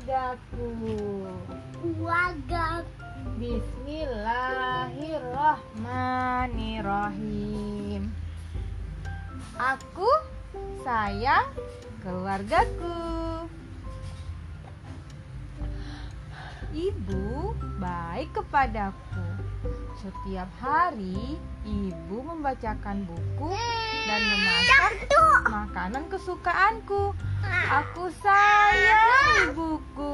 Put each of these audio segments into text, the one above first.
keluargaku. Keluarga. Bismillahirrahmanirrahim. Aku sayang keluargaku. Ibu baik kepadaku. Setiap hari ibu membacakan buku dan memasak makanan kesukaanku. Aku sayang ibuku.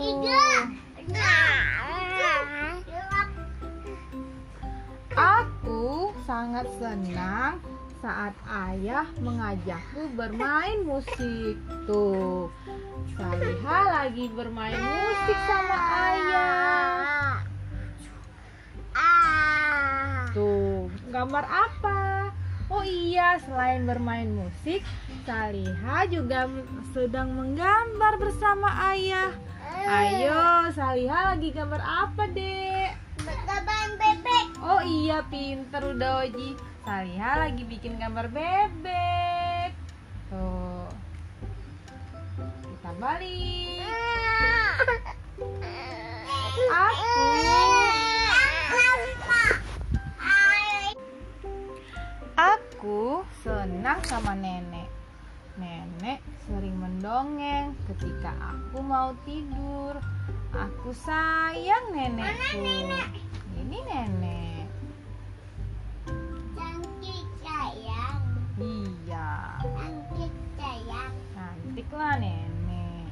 Aku sangat senang saat ayah mengajakku bermain musik. Tuh, Saliha lagi bermain musik sama ayah. Tuh, gambar apa? Oh iya, selain bermain musik, Saliha juga sedang menggambar bersama ayah. Ayo, Saliha lagi gambar apa, Dek? Gambar bebek. Oh iya, pinter udah Oji. Saliha lagi bikin gambar bebek. Tuh. Kita balik. Aku Aku sama nenek. Nenek sering mendongeng ketika aku mau tidur. Aku sayang nenekku. Ini nenek. Cantik sayang. Iya, Cantik sayang. cantiklah nenek.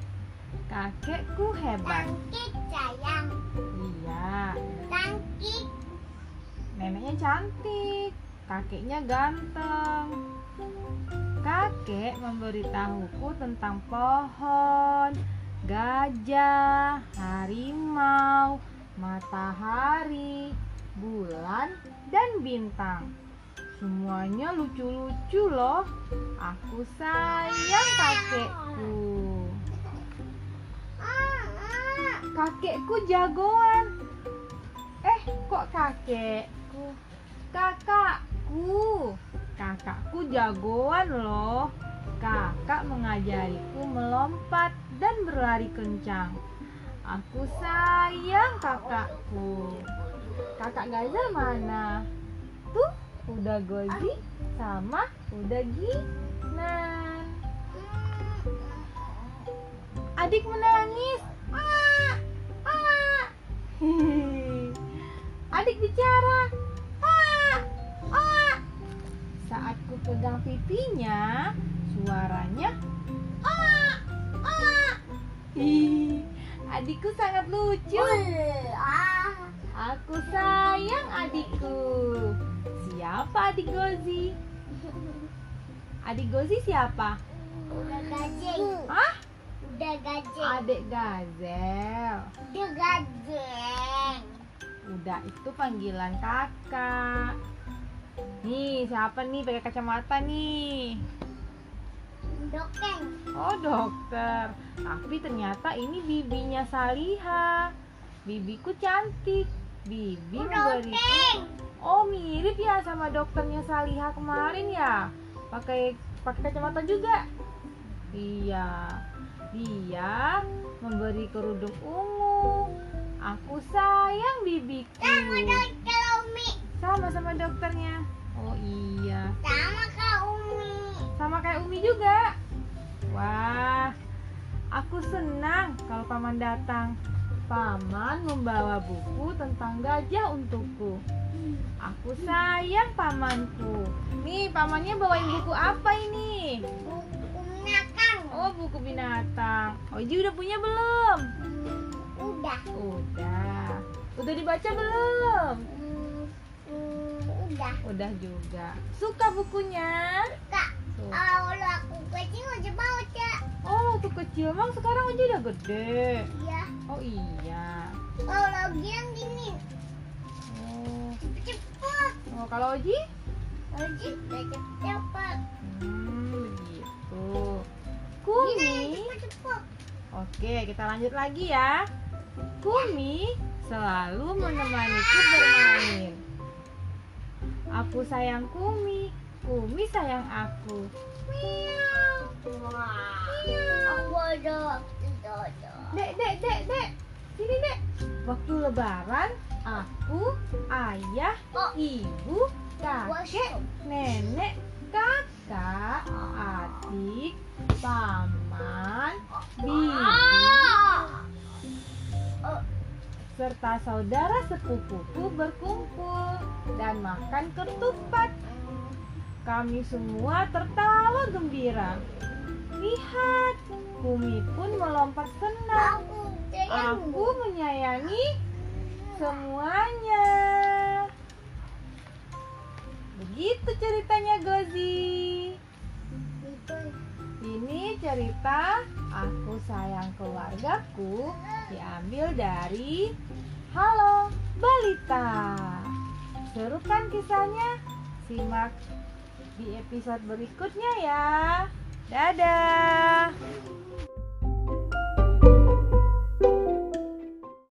Kakekku hebat. Cantik sayang. Iya, Cantik. neneknya cantik. Kakeknya ganteng. Kakek memberitahuku tentang pohon, gajah, harimau, matahari, bulan, dan bintang. Semuanya lucu-lucu loh. Aku sayang kakekku. Kakekku jagoan. Eh, kok kakekku? Kakakku. Kakakku jagoan loh. Kakak mengajariku melompat dan berlari kencang. Aku sayang kakakku. Kakak Gazal mana? Tuh, udah Gozi sama udah Ginan. Adik menangis. Ah, ah. Adik bicara. Saat ku pegang pipinya, suaranya ah, ah. Ih, adikku sangat lucu. Ah. Aku sayang adikku. Siapa adik Gozi? Adik Gozi siapa? Udah gajeng. Hah? Udah gajeng. Adik Gazel. Udah gajeng. Udah itu panggilan kakak. Nih, siapa nih pakai kacamata nih? Dokeng. Oh, dokter. Tapi ternyata ini bibinya Saliha. Bibiku cantik. Bibi memberiku Dokeng. Oh mirip ya sama dokternya Saliha kemarin ya Pakai pakai kacamata juga Iya Dia memberi kerudung ungu Aku sayang bibiku Sama dokter Umi. Sama sama dokternya Oh iya Sama Kak Umi. Sama kayak Umi juga Wah Aku senang kalau paman datang Paman membawa buku tentang gajah untukku Aku sayang pamanku. Nih, pamannya bawain buku apa ini? Buku binatang. Oh, buku binatang. Oji udah punya belum? Udah. Udah. Udah dibaca belum? Udah. Udah juga. Suka bukunya? Kak. Tuh. Kalau aku kecil aja baca. Oh, waktu kecil emang sekarang Oji udah gede. Iya. Oh iya. Kalau bilang gini. Oh, Cepet. oh kalau Oji? Oji cepet-cepet. Hmm, begitu. Gini Kumi. Oke, kita lanjut lagi ya. Kumi selalu menemaniku bermain. Aku sayang Kumi, Kumi sayang aku. Miau. Aku ada. Dek, dek, dek, dek. Sini, dek. Waktu lebaran, aku, ayah, ibu, kakek, nenek, kakak, adik, paman, bibi, serta saudara sepupuku berkumpul dan makan ketupat. Kami semua tertawa gembira. Lihat, Kumi pun melompat senang. Aku menyayangi semuanya. Begitu ceritanya Gozi. Ini cerita Aku Sayang Keluargaku diambil dari Halo Balita. Seru kan kisahnya? Simak di episode berikutnya ya. Dadah.